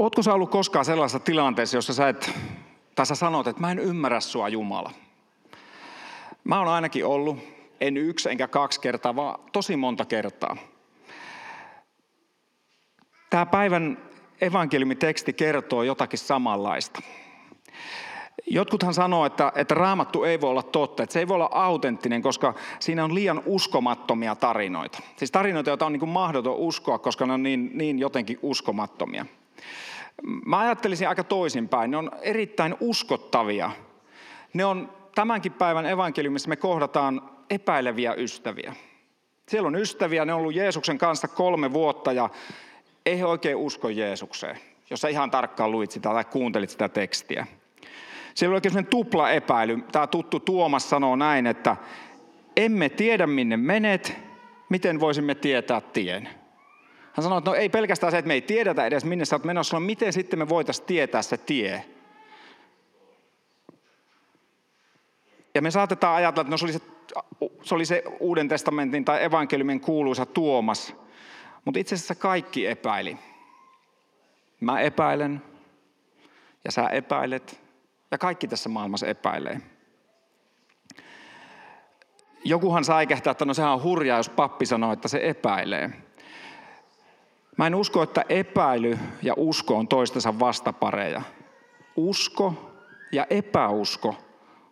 Ootko sä ollut koskaan sellaisessa tilanteessa, jossa sä et, tai sä sanot, että mä en ymmärrä sua Jumala? Mä oon ainakin ollut, en yksi enkä kaksi kertaa, vaan tosi monta kertaa. Tämä päivän evankeliumiteksti kertoo jotakin samanlaista. Jotkuthan sanoo, että, että raamattu ei voi olla totta, että se ei voi olla autenttinen, koska siinä on liian uskomattomia tarinoita. Siis tarinoita, joita on niin kuin mahdoton uskoa, koska ne on niin, niin jotenkin uskomattomia. Mä ajattelisin aika toisinpäin. Ne on erittäin uskottavia. Ne on tämänkin päivän evankeliumissa me kohdataan epäileviä ystäviä. Siellä on ystäviä, ne on ollut Jeesuksen kanssa kolme vuotta ja ei he oikein usko Jeesukseen, jos sä ihan tarkkaan luit sitä tai kuuntelit sitä tekstiä. Siellä oli oikein sellainen tupla epäily. Tämä tuttu Tuomas sanoo näin, että emme tiedä minne menet, miten voisimme tietää tien. Hän sanoi, että no ei pelkästään se, että me ei tiedetä edes minne sä oot menossa, vaan miten sitten me voitaisiin tietää se tie. Ja me saatetaan ajatella, että no se oli se, se, oli se Uuden testamentin tai evankeliumin kuuluisa Tuomas. Mutta itse asiassa kaikki epäili. Mä epäilen ja sä epäilet ja kaikki tässä maailmassa epäilee. Jokuhan säikähtää, että no sehän on hurjaa, jos pappi sanoo, että se epäilee. Mä en usko, että epäily ja usko on toistensa vastapareja. Usko ja epäusko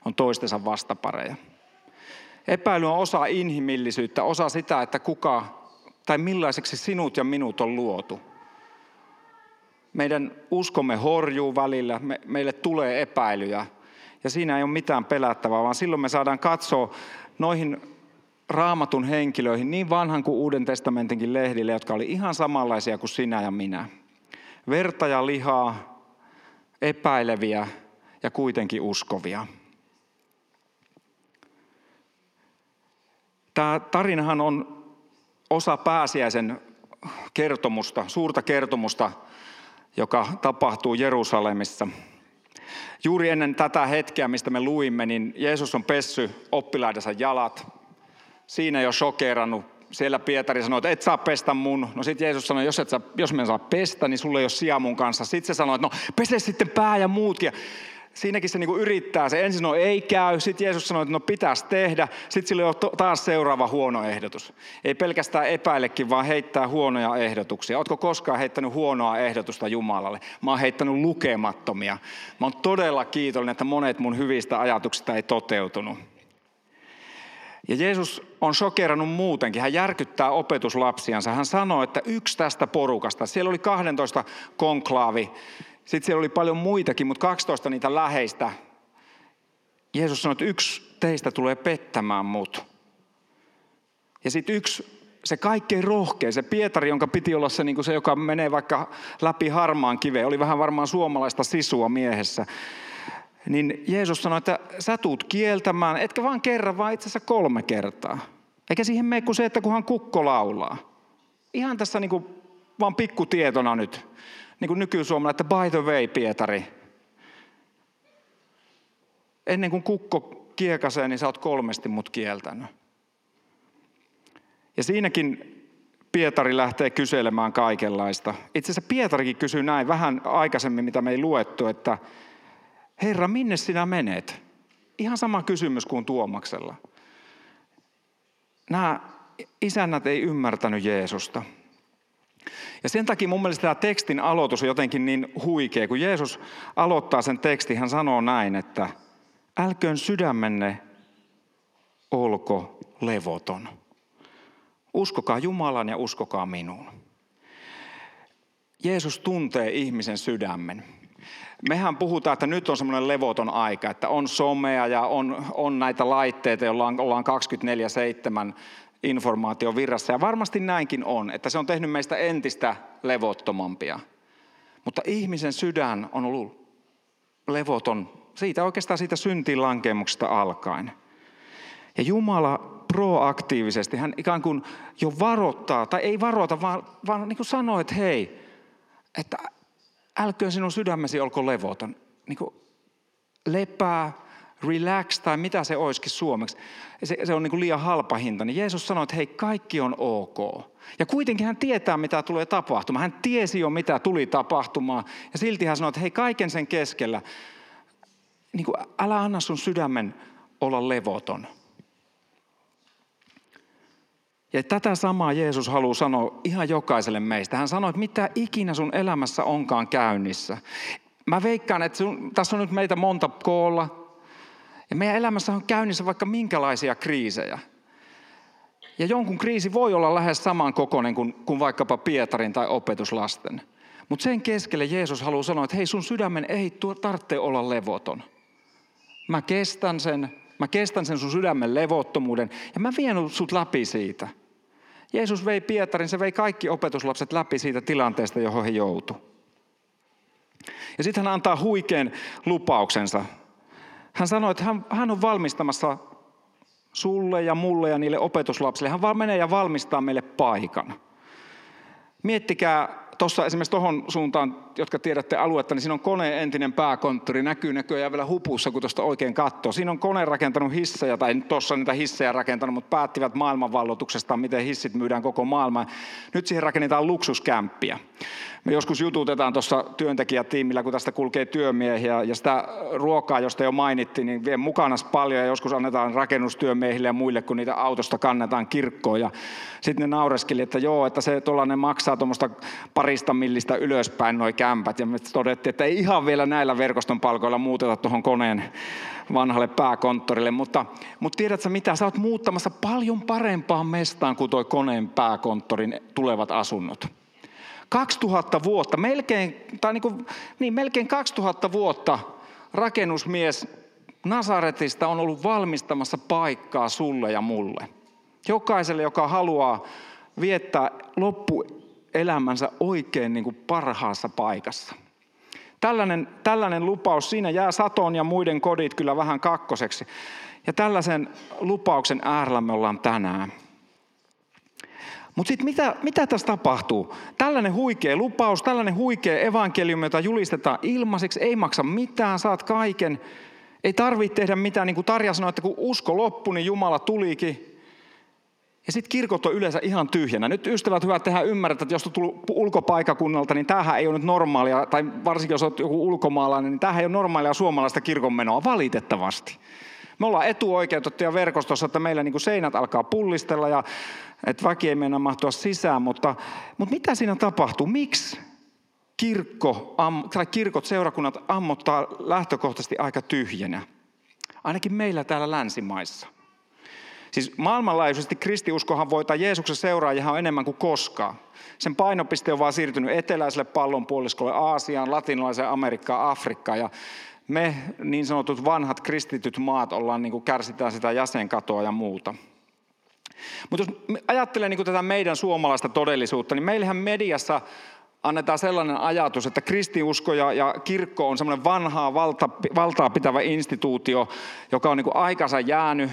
on toistensa vastapareja. Epäily on osa inhimillisyyttä, osa sitä, että kuka tai millaiseksi sinut ja minut on luotu. Meidän uskomme horjuu välillä, me, meille tulee epäilyjä ja siinä ei ole mitään pelättävää, vaan silloin me saadaan katsoa noihin raamatun henkilöihin, niin vanhan kuin Uuden testamentinkin lehdille, jotka oli ihan samanlaisia kuin sinä ja minä. Verta ja lihaa, epäileviä ja kuitenkin uskovia. Tämä tarinahan on osa pääsiäisen kertomusta, suurta kertomusta, joka tapahtuu Jerusalemissa. Juuri ennen tätä hetkeä, mistä me luimme, niin Jeesus on pessy oppilaidensa jalat. Siinä jo shokerannut. Siellä Pietari sanoi, että et saa pestä mun. No sitten Jeesus sanoi, jos, et saa, jos me en saa pestä, niin sulle ei ole sija mun kanssa. Sitten se sanoi, että no pese sitten pää ja muutkin siinäkin se niinku yrittää. Se ensin no ei käy, sitten Jeesus sanoi, että no pitäisi tehdä. Sitten sillä on taas seuraava huono ehdotus. Ei pelkästään epäillekin, vaan heittää huonoja ehdotuksia. Oletko koskaan heittänyt huonoa ehdotusta Jumalalle? Mä oon heittänyt lukemattomia. Mä oon todella kiitollinen, että monet mun hyvistä ajatuksista ei toteutunut. Ja Jeesus on shokerannut muutenkin. Hän järkyttää opetuslapsiansa. Hän sanoi, että yksi tästä porukasta, siellä oli 12 konklaavi, sitten siellä oli paljon muitakin, mutta 12 niitä läheistä. Jeesus sanoi, että yksi teistä tulee pettämään mut. Ja sitten yksi, se kaikkein rohkein, se Pietari, jonka piti olla se, niin se joka menee vaikka läpi harmaan kiveen, oli vähän varmaan suomalaista sisua miehessä. Niin Jeesus sanoi, että sä tuut kieltämään, etkä vaan kerran, vaan itse asiassa kolme kertaa. Eikä siihen mene kuin se, että kunhan kukko laulaa. Ihan tässä niin kuin, vaan pikkutietona nyt niin kuin nykysuomalla, että by the way Pietari, ennen kuin kukko kiekasee, niin sä oot kolmesti mut kieltänyt. Ja siinäkin Pietari lähtee kyselemään kaikenlaista. Itse asiassa Pietarikin kysyy näin vähän aikaisemmin, mitä me ei luettu, että Herra, minne sinä menet? Ihan sama kysymys kuin Tuomaksella. Nämä isännät ei ymmärtänyt Jeesusta. Ja sen takia mun mielestä tämä tekstin aloitus on jotenkin niin huikea. Kun Jeesus aloittaa sen tekstin, hän sanoo näin, että älköön sydämenne olko levoton. Uskokaa Jumalan ja uskokaa minuun. Jeesus tuntee ihmisen sydämen. Mehän puhutaan, että nyt on semmoinen levoton aika, että on somea ja on, on näitä laitteita, joilla ollaan 24-7 informaatio virrassa. Ja varmasti näinkin on, että se on tehnyt meistä entistä levottomampia. Mutta ihmisen sydän on ollut levoton siitä oikeastaan siitä syntiin lankemuksesta alkaen. Ja Jumala proaktiivisesti, hän ikään kuin jo varoittaa, tai ei varoita, vaan, vaan niin kuin sanoo, että hei, että älköön sinun sydämesi olko levoton. Niin kuin lepää, relax tai mitä se olisikin suomeksi. Se, se on niin kuin liian halpa hinta. Niin Jeesus sanoi, että hei, kaikki on ok. Ja kuitenkin hän tietää, mitä tulee tapahtumaan. Hän tiesi jo, mitä tuli tapahtumaan. Ja silti hän sanoi, että hei, kaiken sen keskellä, niin kuin, älä anna sun sydämen olla levoton. Ja tätä samaa Jeesus haluaa sanoa ihan jokaiselle meistä. Hän sanoi, että mitä ikinä sun elämässä onkaan käynnissä. Mä veikkaan, että sun, tässä on nyt meitä monta koolla. Ja meidän elämässä on käynnissä vaikka minkälaisia kriisejä. Ja jonkun kriisi voi olla lähes saman kokoinen kuin, kuin vaikkapa Pietarin tai opetuslasten. Mutta sen keskelle Jeesus haluaa sanoa, että hei sun sydämen ei tarvitse olla levoton. Mä kestän sen, mä kestän sen sun sydämen levottomuuden ja mä vien sut läpi siitä. Jeesus vei Pietarin, se vei kaikki opetuslapset läpi siitä tilanteesta, johon he joutu. Ja sitten hän antaa huikean lupauksensa. Hän sanoi, että hän, on valmistamassa sulle ja mulle ja niille opetuslapsille. Hän vaan menee ja valmistaa meille paikan. Miettikää tuossa esimerkiksi tuohon suuntaan, jotka tiedätte aluetta, niin siinä on koneen entinen pääkonttori, näkyy näköjään vielä hupussa, kun tuosta oikein katsoo. Siinä on kone rakentanut hissejä, tai tuossa niitä hissejä rakentanut, mutta päättivät maailmanvallotuksesta, miten hissit myydään koko maailmaan. Nyt siihen rakennetaan luksuskämppiä. Me joskus jututetaan tuossa työntekijätiimillä, kun tästä kulkee työmiehiä, ja sitä ruokaa, josta jo mainittiin, niin vie mukana paljon, ja joskus annetaan rakennustyömiehille ja muille, kun niitä autosta kannetaan kirkkoon. Ja sitten ne naureskeli, että joo, että se tuollainen maksaa tuommoista parista millistä ylöspäin noin kämpät. Ja me todettiin, että ei ihan vielä näillä verkoston palkoilla muuteta tuohon koneen vanhalle pääkonttorille. Mutta, mutta tiedätkö mitä, sä oot muuttamassa paljon parempaan mestaan kuin tuo koneen pääkonttorin tulevat asunnot. 2000 vuotta, melkein, tai niin, kuin, niin melkein 2000 vuotta rakennusmies Nasaretista on ollut valmistamassa paikkaa sulle ja mulle. Jokaiselle, joka haluaa viettää loppuelämänsä oikein niin kuin parhaassa paikassa. Tällainen, tällainen lupaus, siinä jää Saton ja muiden kodit kyllä vähän kakkoseksi. Ja tällaisen lupauksen äärellä me ollaan tänään. Mutta sitten mitä, mitä tässä tapahtuu? Tällainen huikea lupaus, tällainen huikea evankeliumi, jota julistetaan ilmaiseksi, ei maksa mitään, saat kaiken. Ei tarvitse tehdä mitään, niin kuin Tarja sanoi, että kun usko loppui, niin Jumala tulikin. Ja sitten kirkot on yleensä ihan tyhjänä. Nyt ystävät hyvät tehdä ymmärrät, että jos on tullut ulkopaikakunnalta, niin tämähän ei ole nyt normaalia, tai varsinkin jos olet joku ulkomaalainen, niin tämähän ei ole normaalia suomalaista kirkonmenoa, valitettavasti. Me ollaan etuoikeutettuja verkostossa, että meillä niin kuin seinät alkaa pullistella ja että väki ei mennä mahtua sisään, mutta, mutta mitä siinä tapahtuu? Miksi kirkko, tai kirkot, seurakunnat ammottaa lähtökohtaisesti aika tyhjänä? Ainakin meillä täällä länsimaissa. Siis maailmanlaajuisesti kristiuskohan voi, tai Jeesuksen seuraajia on enemmän kuin koskaan. Sen painopiste on vaan siirtynyt eteläiselle pallonpuoliskolle, Aasiaan, latinalaiseen Amerikkaan, Afrikkaan. Ja me niin sanotut vanhat kristityt maat ollaan, niin kuin kärsitään sitä jäsenkatoa ja muuta. Mutta jos ajattelen niin tätä meidän suomalaista todellisuutta, niin meillähän mediassa annetaan sellainen ajatus, että kristiusko ja, ja kirkko on semmoinen vanhaa valta, valtaa pitävä instituutio, joka on niin aikansa jäänyt,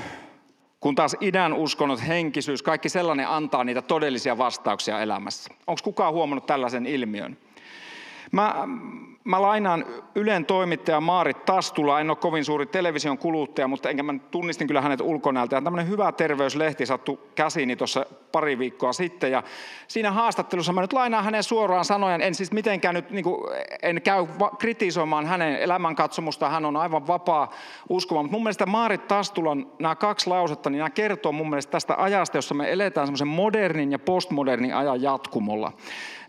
kun taas idän uskonnot, henkisyys, kaikki sellainen antaa niitä todellisia vastauksia elämässä. Onko kukaan huomannut tällaisen ilmiön? Mä, mä lainaan Ylen toimittaja Maarit Tastula, en ole kovin suuri television kuluttaja, mutta enkä mä tunnistin kyllä hänet ulkonäöltä. Tämmöinen hyvä terveyslehti sattui käsiini tuossa pari viikkoa sitten. Ja siinä haastattelussa mä nyt lainaan hänen suoraan sanojen, en siis mitenkään nyt, niin kuin, en käy kritisoimaan hänen elämänkatsomusta, hän on aivan vapaa uskova. Mutta mun mielestä Maarit Tastulan nämä kaksi lausetta, niin nämä kertoo mun mielestä tästä ajasta, jossa me eletään semmoisen modernin ja postmodernin ajan jatkumolla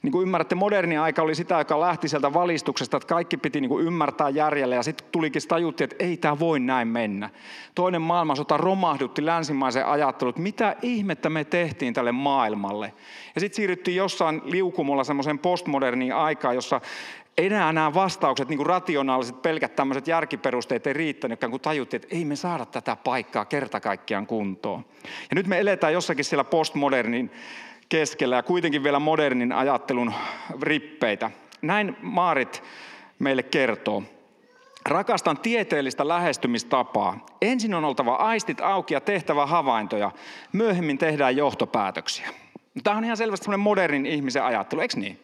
niin kuin ymmärrätte, moderni aika oli sitä, joka lähti sieltä valistuksesta, että kaikki piti niin kuin ymmärtää järjellä ja sitten tulikin tajuttiin, että ei tämä voi näin mennä. Toinen maailmansota romahdutti länsimaisen ajattelun, että mitä ihmettä me tehtiin tälle maailmalle. Ja sitten siirryttiin jossain liukumolla semmoiseen postmoderniin aikaan, jossa enää nämä vastaukset, niin kuin rationaaliset, pelkät tämmöiset järkiperusteet ei riittänyt, kun tajuttiin, että ei me saada tätä paikkaa kerta kaikkiaan kuntoon. Ja nyt me eletään jossakin siellä postmodernin keskellä ja kuitenkin vielä modernin ajattelun rippeitä. Näin Maarit meille kertoo. Rakastan tieteellistä lähestymistapaa. Ensin on oltava aistit auki ja tehtävä havaintoja. Myöhemmin tehdään johtopäätöksiä. Tämä on ihan selvästi semmoinen modernin ihmisen ajattelu, eikö niin?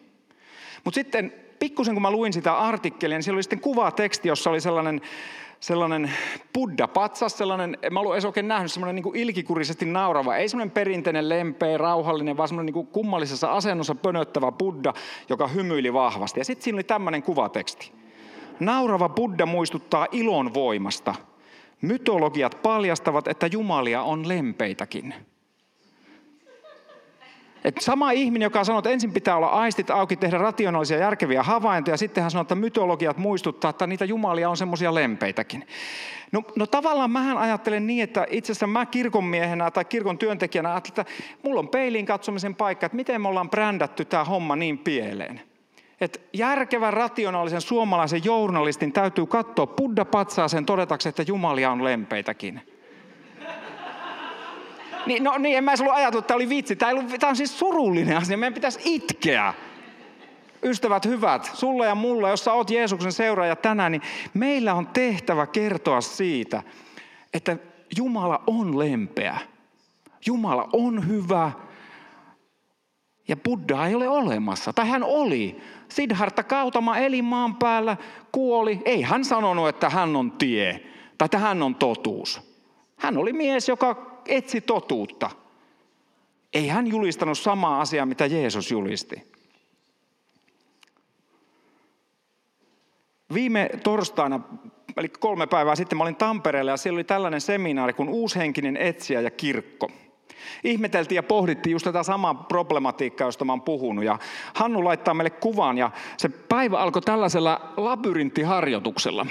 Mutta sitten pikkusen kun mä luin sitä artikkelia, niin siellä oli sitten kuvateksti, jossa oli sellainen, sellainen Buddha-patsas, sellainen, mä olen edes oikein nähnyt, sellainen niin ilkikurisesti naurava, ei semmoinen perinteinen lempeä, rauhallinen, vaan semmoinen niin kummallisessa asennossa pönöttävä Buddha, joka hymyili vahvasti. Ja sitten siinä oli tämmöinen kuvateksti. Naurava Buddha muistuttaa ilon voimasta. Mytologiat paljastavat, että jumalia on lempeitäkin. Et sama ihminen, joka sanoo, että ensin pitää olla aistit auki, tehdä rationaalisia järkeviä havaintoja, sitten hän sanoo, että mytologiat muistuttaa, että niitä jumalia on semmoisia lempeitäkin. No, no tavallaan mähän ajattelen niin, että itse asiassa mä kirkonmiehenä tai kirkon työntekijänä ajattelen, että mulla on peiliin katsomisen paikka, että miten me ollaan brändätty tämä homma niin pieleen. Että järkevän, rationaalisen suomalaisen journalistin täytyy katsoa Buddha-patsaaseen todetakseen, että jumalia on lempeitäkin. Niin, no niin, en mä edes ollut ajatellut, että tämä oli vitsi. Tämä, ollut, tämä on siis surullinen asia. Meidän pitäisi itkeä. Ystävät hyvät, sulle ja mulle, jos sä oot Jeesuksen seuraaja tänään, niin meillä on tehtävä kertoa siitä, että Jumala on lempeä. Jumala on hyvä. Ja Buddha ei ole olemassa. Tai hän oli. Siddhartha Kautama eli maan päällä, kuoli. Ei hän sanonut, että hän on tie tai että hän on totuus. Hän oli mies, joka etsi totuutta. Ei hän julistanut samaa asiaa, mitä Jeesus julisti. Viime torstaina, eli kolme päivää sitten, mä olin Tampereella ja siellä oli tällainen seminaari kuin uushenkinen etsiä ja kirkko. Ihmeteltiin ja pohdittiin just tätä samaa problematiikkaa, josta mä oon puhunut. Ja Hannu laittaa meille kuvan ja se päivä alkoi tällaisella labyrinttiharjoituksella.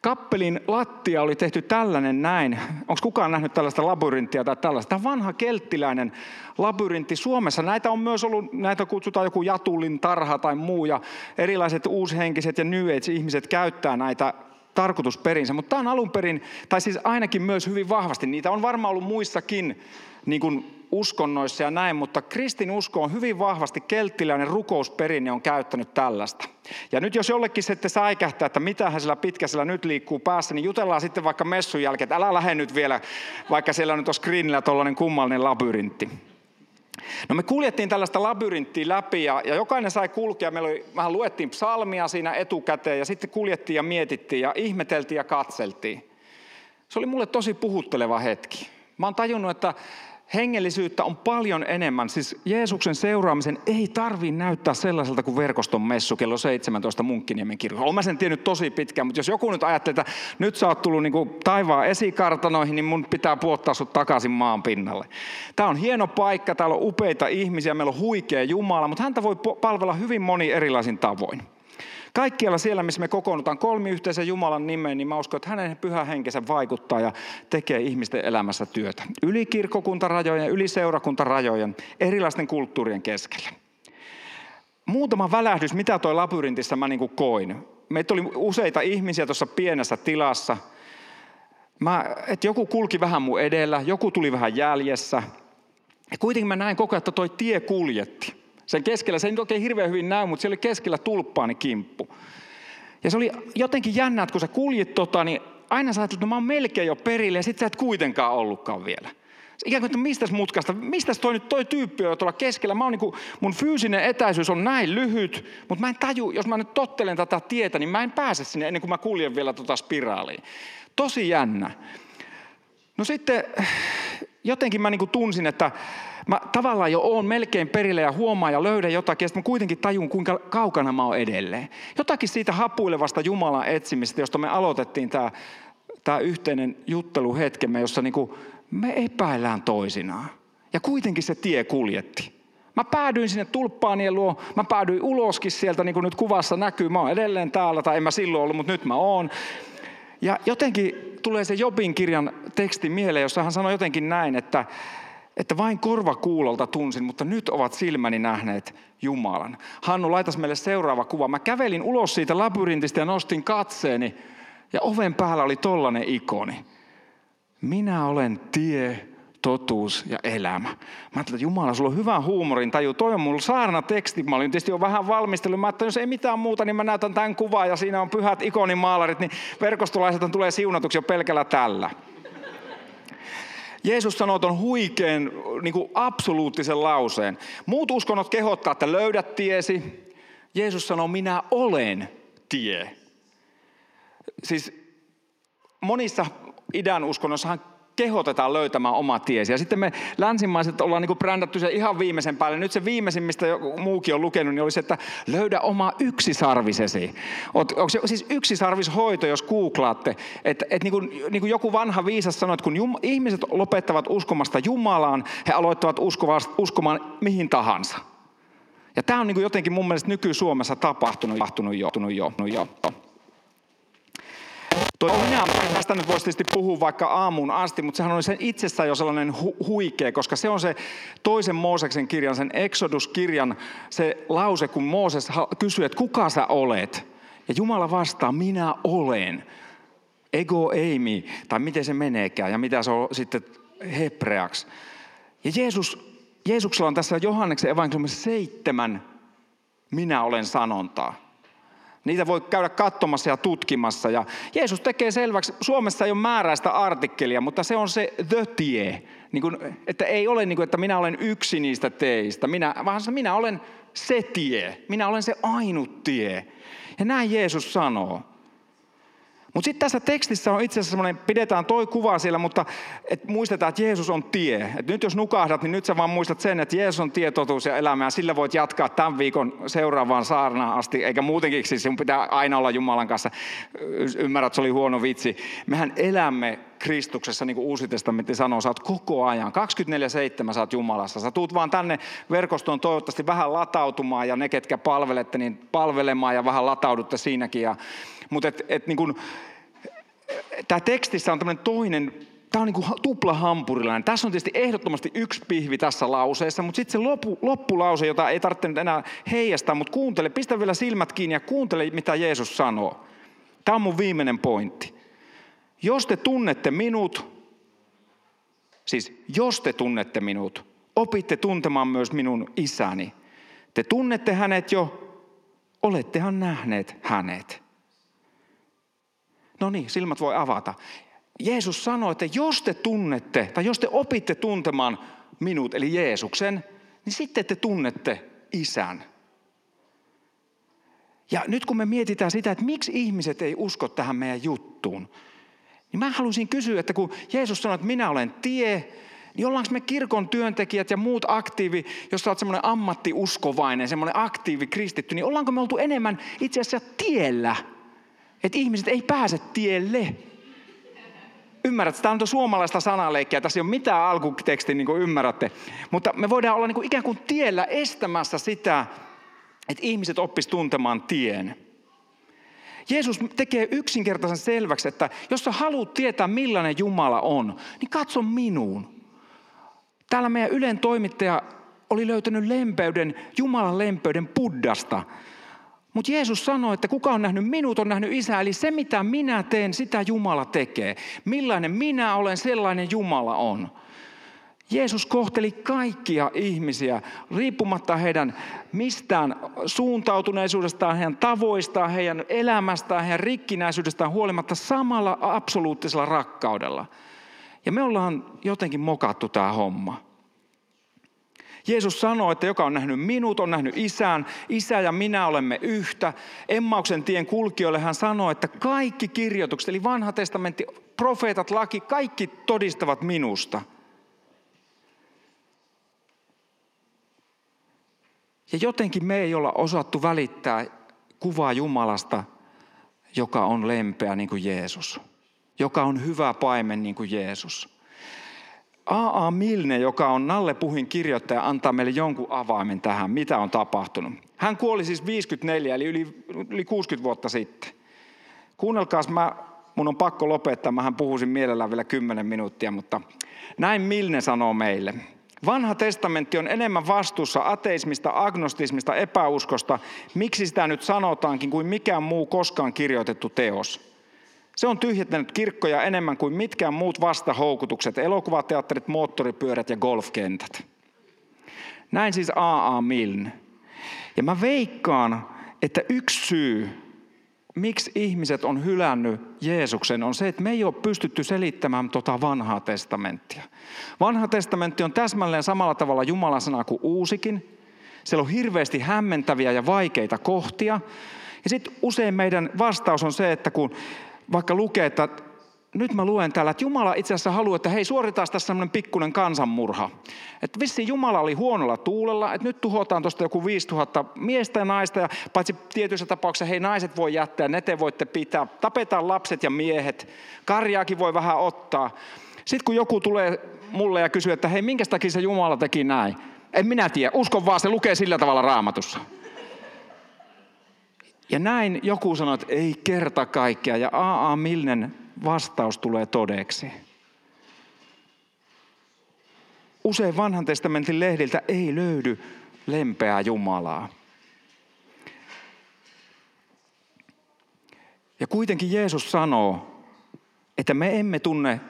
Kappelin lattia oli tehty tällainen näin. Onko kukaan nähnyt tällaista labyrinttiä tai tällaista? Tämä vanha kelttiläinen labyrintti Suomessa. Näitä on myös ollut, näitä kutsutaan joku Jatullin tarha tai muu. Ja erilaiset uushenkiset ja New Age-ihmiset käyttää näitä tarkoitusperinsä. Mutta tämä on alun perin, tai siis ainakin myös hyvin vahvasti. Niitä on varmaan ollut muissakin niin kuin uskonnoissa ja näin, mutta kristin usko on hyvin vahvasti kelttiläinen rukousperinne on käyttänyt tällaista. Ja nyt jos jollekin sitten säikähtää, että mitähän sillä pitkäsellä nyt liikkuu päässä, niin jutellaan sitten vaikka messun jälkeen, että älä lähde nyt vielä, vaikka siellä on nyt on screenillä tuollainen kummallinen labyrintti. No me kuljettiin tällaista labyrinttiä läpi ja, ja jokainen sai kulkea. Meillä oli, vähän luettiin psalmia siinä etukäteen ja sitten kuljettiin ja mietittiin ja ihmeteltiin ja katseltiin. Se oli mulle tosi puhutteleva hetki. Mä oon tajunnut, että hengellisyyttä on paljon enemmän. Siis Jeesuksen seuraamisen ei tarvi näyttää sellaiselta kuin verkoston messu kello 17 Munkkiniemen kirkolla. Olen mä sen tiennyt tosi pitkään, mutta jos joku nyt ajattelee, että nyt sä oot tullut niin taivaan esikartanoihin, niin mun pitää puottaa sut takaisin maan pinnalle. Tämä on hieno paikka, täällä on upeita ihmisiä, meillä on huikea Jumala, mutta häntä voi palvella hyvin moni erilaisin tavoin. Kaikkialla siellä, missä me kokoonnutaan kolmiyhteisen Jumalan nimeen, niin mä uskon, että hänen pyhä henkensä vaikuttaa ja tekee ihmisten elämässä työtä. Yli kirkkokuntarajojen, yli seurakuntarajojen, erilaisten kulttuurien keskellä. Muutama välähdys, mitä toi labyrintissä mä niin koin. Meitä oli useita ihmisiä tuossa pienessä tilassa. Mä, että joku kulki vähän mun edellä, joku tuli vähän jäljessä. Ja kuitenkin mä näin koko ajan, että toi tie kuljetti. Sen keskellä, se ei oikein hirveän hyvin näy, mutta siellä oli keskellä tulppaani kimppu. Ja se oli jotenkin jännä, että kun sä kuljit tota, niin aina sä että no mä oon melkein jo perille ja sit sä et kuitenkaan ollutkaan vielä. Ikään kuin, että mistä mutkasta, mistä toi nyt toi tyyppi on tuolla keskellä. Mä oon niin kuin, mun fyysinen etäisyys on näin lyhyt, mutta mä en taju, jos mä nyt tottelen tätä tietä, niin mä en pääse sinne ennen kuin mä kuljen vielä tota spiraaliin. Tosi jännä. No sitten jotenkin mä niin kuin tunsin, että mä tavallaan jo oon melkein perille ja huomaan ja löydän jotakin, ja sitten mä kuitenkin tajun, kuinka kaukana mä oon edelleen. Jotakin siitä hapuilevasta Jumalan etsimistä, josta me aloitettiin tämä, tämä yhteinen jutteluhetkemme, jossa niin kuin me epäillään toisinaan. Ja kuitenkin se tie kuljetti. Mä päädyin sinne tulppaanien luo, mä päädyin uloskin sieltä, niin kuin nyt kuvassa näkyy. Mä oon edelleen täällä, tai en mä silloin ollut, mutta nyt mä oon. Ja jotenkin tulee se Jobin kirjan teksti mieleen, jossa hän sanoi jotenkin näin, että, että vain korvakuulolta tunsin, mutta nyt ovat silmäni nähneet Jumalan. Hannu, laitas meille seuraava kuva. Mä kävelin ulos siitä labyrintistä ja nostin katseeni ja oven päällä oli tollanen ikoni. Minä olen tie, totuus ja elämä. Mä ajattelin, että Jumala, sulla on hyvä huumorin taju. Toi on mulla saarna teksti. Mä olin tietysti jo vähän valmistellut. Mä ajattelin, jos ei mitään muuta, niin mä näytän tämän kuvaa ja siinä on pyhät ikonimaalarit, niin verkostolaiset tulee siunatuksi jo pelkällä tällä. Jeesus sanoo tuon huikean niin kuin absoluuttisen lauseen. Muut uskonnot kehottaa, että löydät tiesi, Jeesus sanoo, minä olen tie. Siis monissa idän uskonnossahan kehotetaan löytämään oma tiesi. Ja sitten me länsimaiset ollaan niin brändätty se ihan viimeisen päälle. Nyt se viimeisin, mistä muukin on lukenut, niin oli se, että löydä oma yksisarvisesi. Onko se siis yksisarvishoito, jos googlaatte? Että et niin kuin, niin kuin joku vanha viisas sanoi, että kun jum, ihmiset lopettavat uskomasta Jumalaan, he aloittavat uskomaan mihin tahansa. Ja tämä on niin kuin jotenkin mun mielestä nyky-Suomessa tapahtunut, tapahtunut jo. jo, jo. Toi minä, tästä nyt voisi tietysti puhua vaikka aamuun asti, mutta sehän on sen itsessään jo sellainen hu- huikea, koska se on se toisen Mooseksen kirjan, sen Exodus-kirjan, se lause, kun Mooses kysyy, että kuka sä olet? Ja Jumala vastaa, minä olen. Ego eimi, tai miten se meneekään, ja mitä se on sitten hebreaksi. Ja Jeesus, Jeesuksella on tässä Johanneksen evankeliumissa seitsemän minä olen sanontaa. Niitä voi käydä katsomassa ja tutkimassa. Ja Jeesus tekee selväksi, Suomessa ei ole määräistä artikkelia, mutta se on se the tie. Niin kuin, että ei ole niin kuin, että minä olen yksi niistä teistä, minä, vaan minä olen se tie. Minä olen se ainut tie. Ja näin Jeesus sanoo. Mutta sitten tässä tekstissä on itse asiassa semmoinen, pidetään toi kuva siellä, mutta et muistetaan, että Jeesus on tie. Et nyt jos nukahdat, niin nyt sä vaan muistat sen, että Jeesus on tie, totuus ja elämä. Ja sillä voit jatkaa tämän viikon seuraavaan saarnaan asti, eikä muutenkin, siis sun pitää aina olla Jumalan kanssa. Ymmärrät, se oli huono vitsi. Mehän elämme Kristuksessa, niin kuin Uusi testamentti sanoo, sä oot koko ajan. 24-7 sä oot Jumalassa. Sä tuut vaan tänne verkostoon toivottavasti vähän latautumaan ja ne, ketkä palvelette, niin palvelemaan ja vähän lataudutte siinäkin. Ja, mutta et, et niin kuin, tämä tekstissä on tämmöinen toinen, tämä on niin kuin tupla hampurilainen. Tässä on tietysti ehdottomasti yksi pihvi tässä lauseessa, mutta sitten se loppu, loppulause, jota ei tarvitse nyt enää heijastaa, mutta kuuntele, pistä vielä silmät kiinni ja kuuntele, mitä Jeesus sanoo. Tämä on mun viimeinen pointti. Jos te tunnette minut, siis jos te tunnette minut, opitte tuntemaan myös minun isäni. Te tunnette hänet jo, olettehan nähneet hänet. No niin, silmät voi avata. Jeesus sanoi, että jos te tunnette, tai jos te opitte tuntemaan minut, eli Jeesuksen, niin sitten te tunnette isän. Ja nyt kun me mietitään sitä, että miksi ihmiset ei usko tähän meidän juttuun, niin mä haluaisin kysyä, että kun Jeesus sanoi, että minä olen tie, niin ollaanko me kirkon työntekijät ja muut aktiivi, jos sä oot semmoinen ammattiuskovainen, semmoinen aktiivi kristitty, niin ollaanko me oltu enemmän itse asiassa tiellä – että ihmiset ei pääse tielle. Ymmärrät, tämä on suomalaista sanaleikkiä, tässä ei ole mitään alkutekstiä, niin kuin ymmärrätte. Mutta me voidaan olla niin kuin ikään kuin tiellä estämässä sitä, että ihmiset oppis tuntemaan tien. Jeesus tekee yksinkertaisen selväksi, että jos sä haluat tietää millainen Jumala on, niin katso minuun. Täällä meidän Ylen toimittaja oli löytänyt lempeyden, Jumalan lempeyden Buddasta. Mutta Jeesus sanoi, että kuka on nähnyt minut, on nähnyt isä. Eli se, mitä minä teen, sitä Jumala tekee. Millainen minä olen, sellainen Jumala on. Jeesus kohteli kaikkia ihmisiä, riippumatta heidän mistään suuntautuneisuudestaan, heidän tavoistaan, heidän elämästään, heidän rikkinäisyydestään huolimatta samalla absoluuttisella rakkaudella. Ja me ollaan jotenkin mokattu tämä homma. Jeesus sanoo, että joka on nähnyt minut, on nähnyt isän. Isä ja minä olemme yhtä. Emmauksen tien kulkijoille hän sanoo, että kaikki kirjoitukset, eli vanha testamentti, profeetat, laki, kaikki todistavat minusta. Ja jotenkin me ei olla osattu välittää kuvaa Jumalasta, joka on lempeä niin kuin Jeesus. Joka on hyvä paimen niin kuin Jeesus. A.A. Milne, joka on Nalle Puhin kirjoittaja, antaa meille jonkun avaimen tähän, mitä on tapahtunut. Hän kuoli siis 54, eli yli, yli 60 vuotta sitten. Kuunnelkaas, mä, mun on pakko lopettaa, mähän puhuisin mielellään vielä 10 minuuttia, mutta näin Milne sanoo meille. Vanha testamentti on enemmän vastuussa ateismista, agnostismista, epäuskosta, miksi sitä nyt sanotaankin kuin mikään muu koskaan kirjoitettu teos. Se on tyhjentänyt kirkkoja enemmän kuin mitkään muut vastahoukutukset, elokuvateatterit, moottoripyörät ja golfkentät. Näin siis A.A. Milne. Ja mä veikkaan, että yksi syy, miksi ihmiset on hylännyt Jeesuksen, on se, että me ei ole pystytty selittämään tuota vanhaa testamenttia. Vanha testamentti on täsmälleen samalla tavalla Jumalan sana kuin uusikin. Siellä on hirveästi hämmentäviä ja vaikeita kohtia. Ja sitten usein meidän vastaus on se, että kun vaikka lukee, että nyt mä luen täällä, että Jumala itse asiassa haluaa, että hei suoritetaan tässä semmoinen pikkuinen kansanmurha. Että vissi Jumala oli huonolla tuulella, että nyt tuhotaan tuosta joku 5000 miestä ja naista, ja paitsi tietyissä tapauksissa hei naiset voi jättää, ne te voitte pitää, tapetaan lapset ja miehet, karjaakin voi vähän ottaa. Sitten kun joku tulee mulle ja kysyy, että hei minkä takia se Jumala teki näin, en minä tiedä, uskon vaan, se lukee sillä tavalla raamatussa. Ja näin joku sanoi, että ei kerta kaikkea, ja A.A. Milnen vastaus tulee todeksi. Usein vanhan testamentin lehdiltä ei löydy lempeää Jumalaa. Ja kuitenkin Jeesus sanoo, että me emme tunne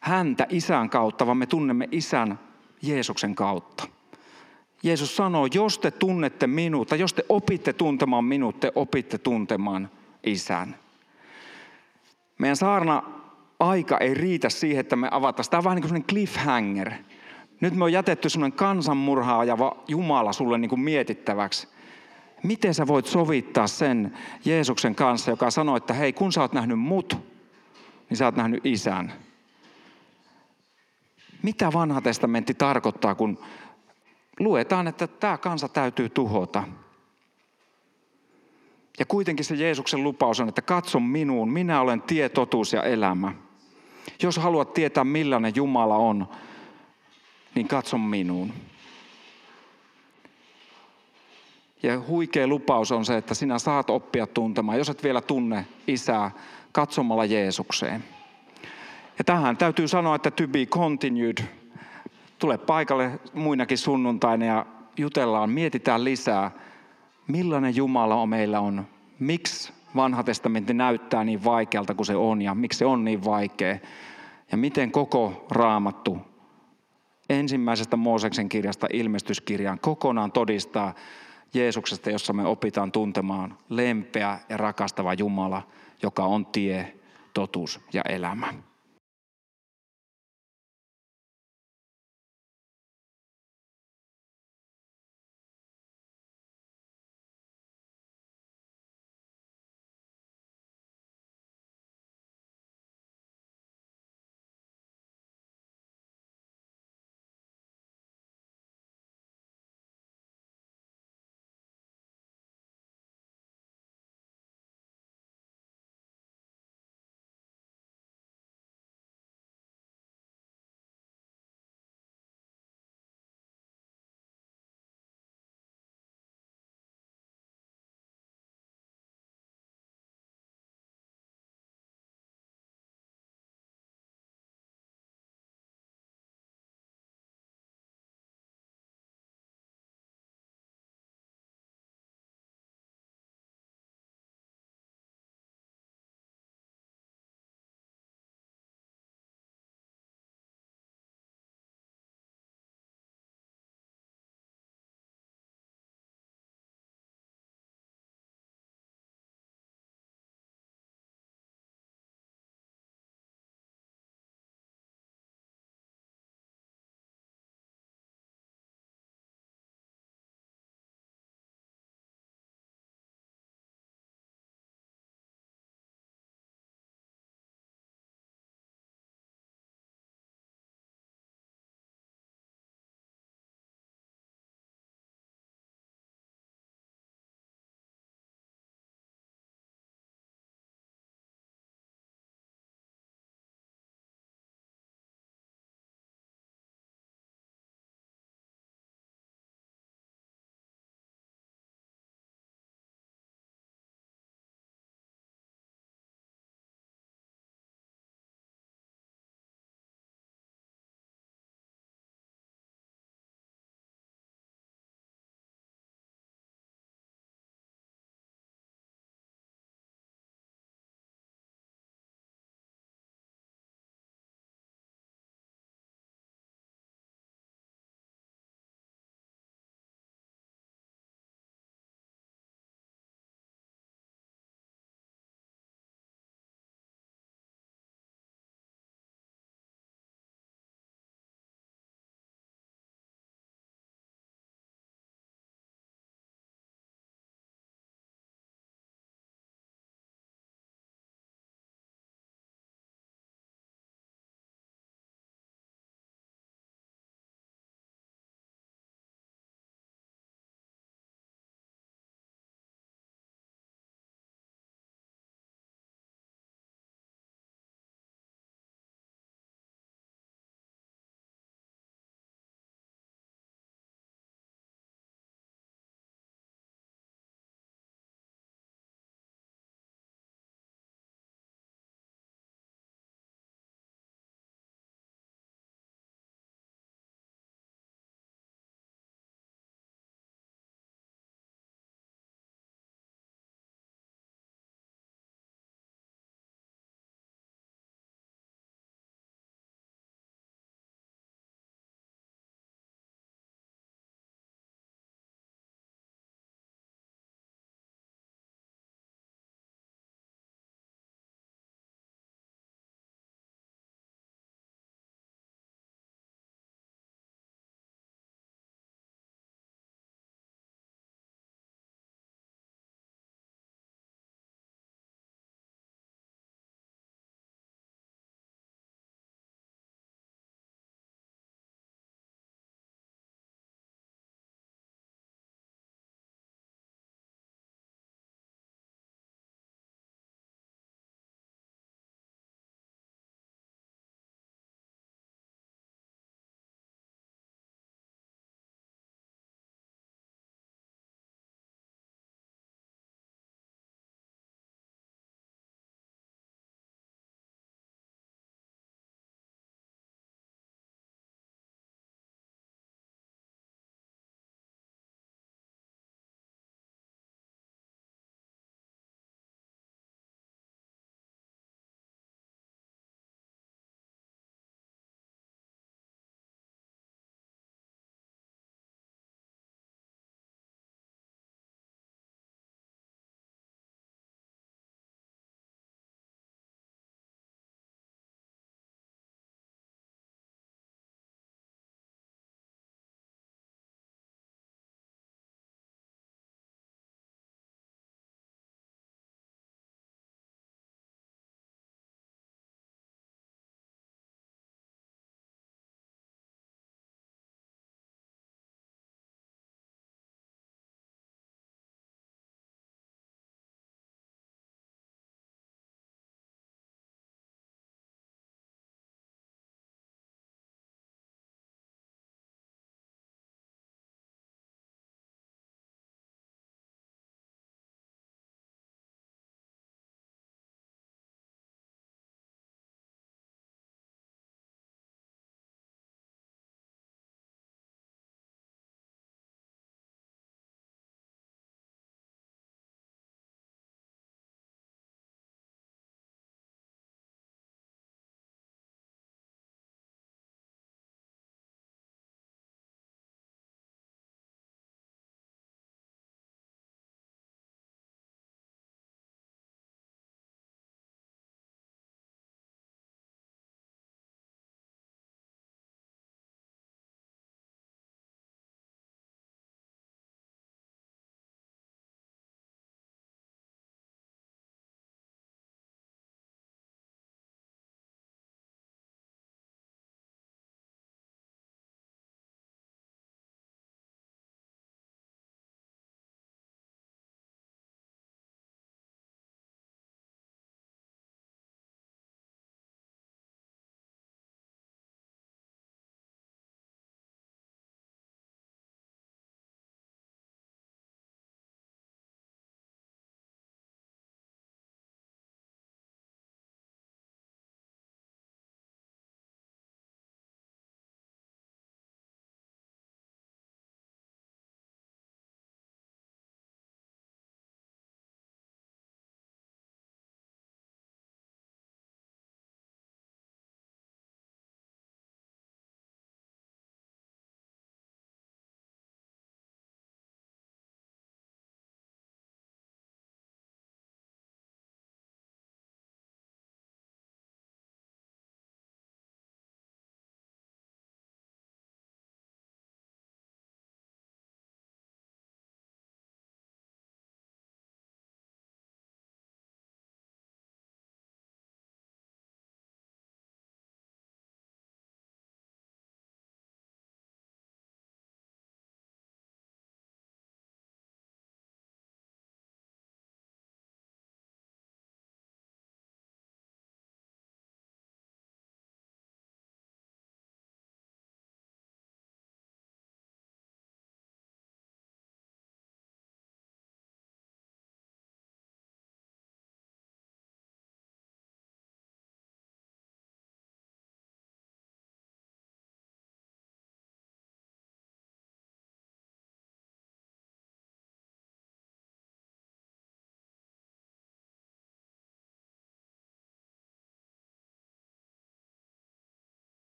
häntä isän kautta, vaan me tunnemme isän Jeesuksen kautta. Jeesus sanoo, jos te tunnette minut, tai jos te opitte tuntemaan minut, te opitte tuntemaan isän. Meidän saarna aika ei riitä siihen, että me avataan. Tämä on vähän niin kuin cliffhanger. Nyt me on jätetty sellainen kansanmurhaajava Jumala sulle niin kuin mietittäväksi. Miten sä voit sovittaa sen Jeesuksen kanssa, joka sanoi, että hei, kun sä oot nähnyt mut, niin sä oot nähnyt isän. Mitä vanha testamentti tarkoittaa, kun luetaan, että tämä kansa täytyy tuhota? Ja kuitenkin se Jeesuksen lupaus on, että katso minuun, minä olen tie, totuus ja elämä. Jos haluat tietää millainen Jumala on, niin katso minuun. Ja huikea lupaus on se, että sinä saat oppia tuntemaan, jos et vielä tunne isää, katsomalla Jeesukseen. Ja tähän täytyy sanoa, että to be continued. Tule paikalle muinakin sunnuntaina ja jutellaan, mietitään lisää, millainen Jumala on meillä on. Miksi vanha testamentti näyttää niin vaikealta kuin se on ja miksi se on niin vaikea. Ja miten koko raamattu ensimmäisestä Mooseksen kirjasta ilmestyskirjaan kokonaan todistaa Jeesuksesta, jossa me opitaan tuntemaan lempeä ja rakastava Jumala, joka on tie, totuus ja elämä.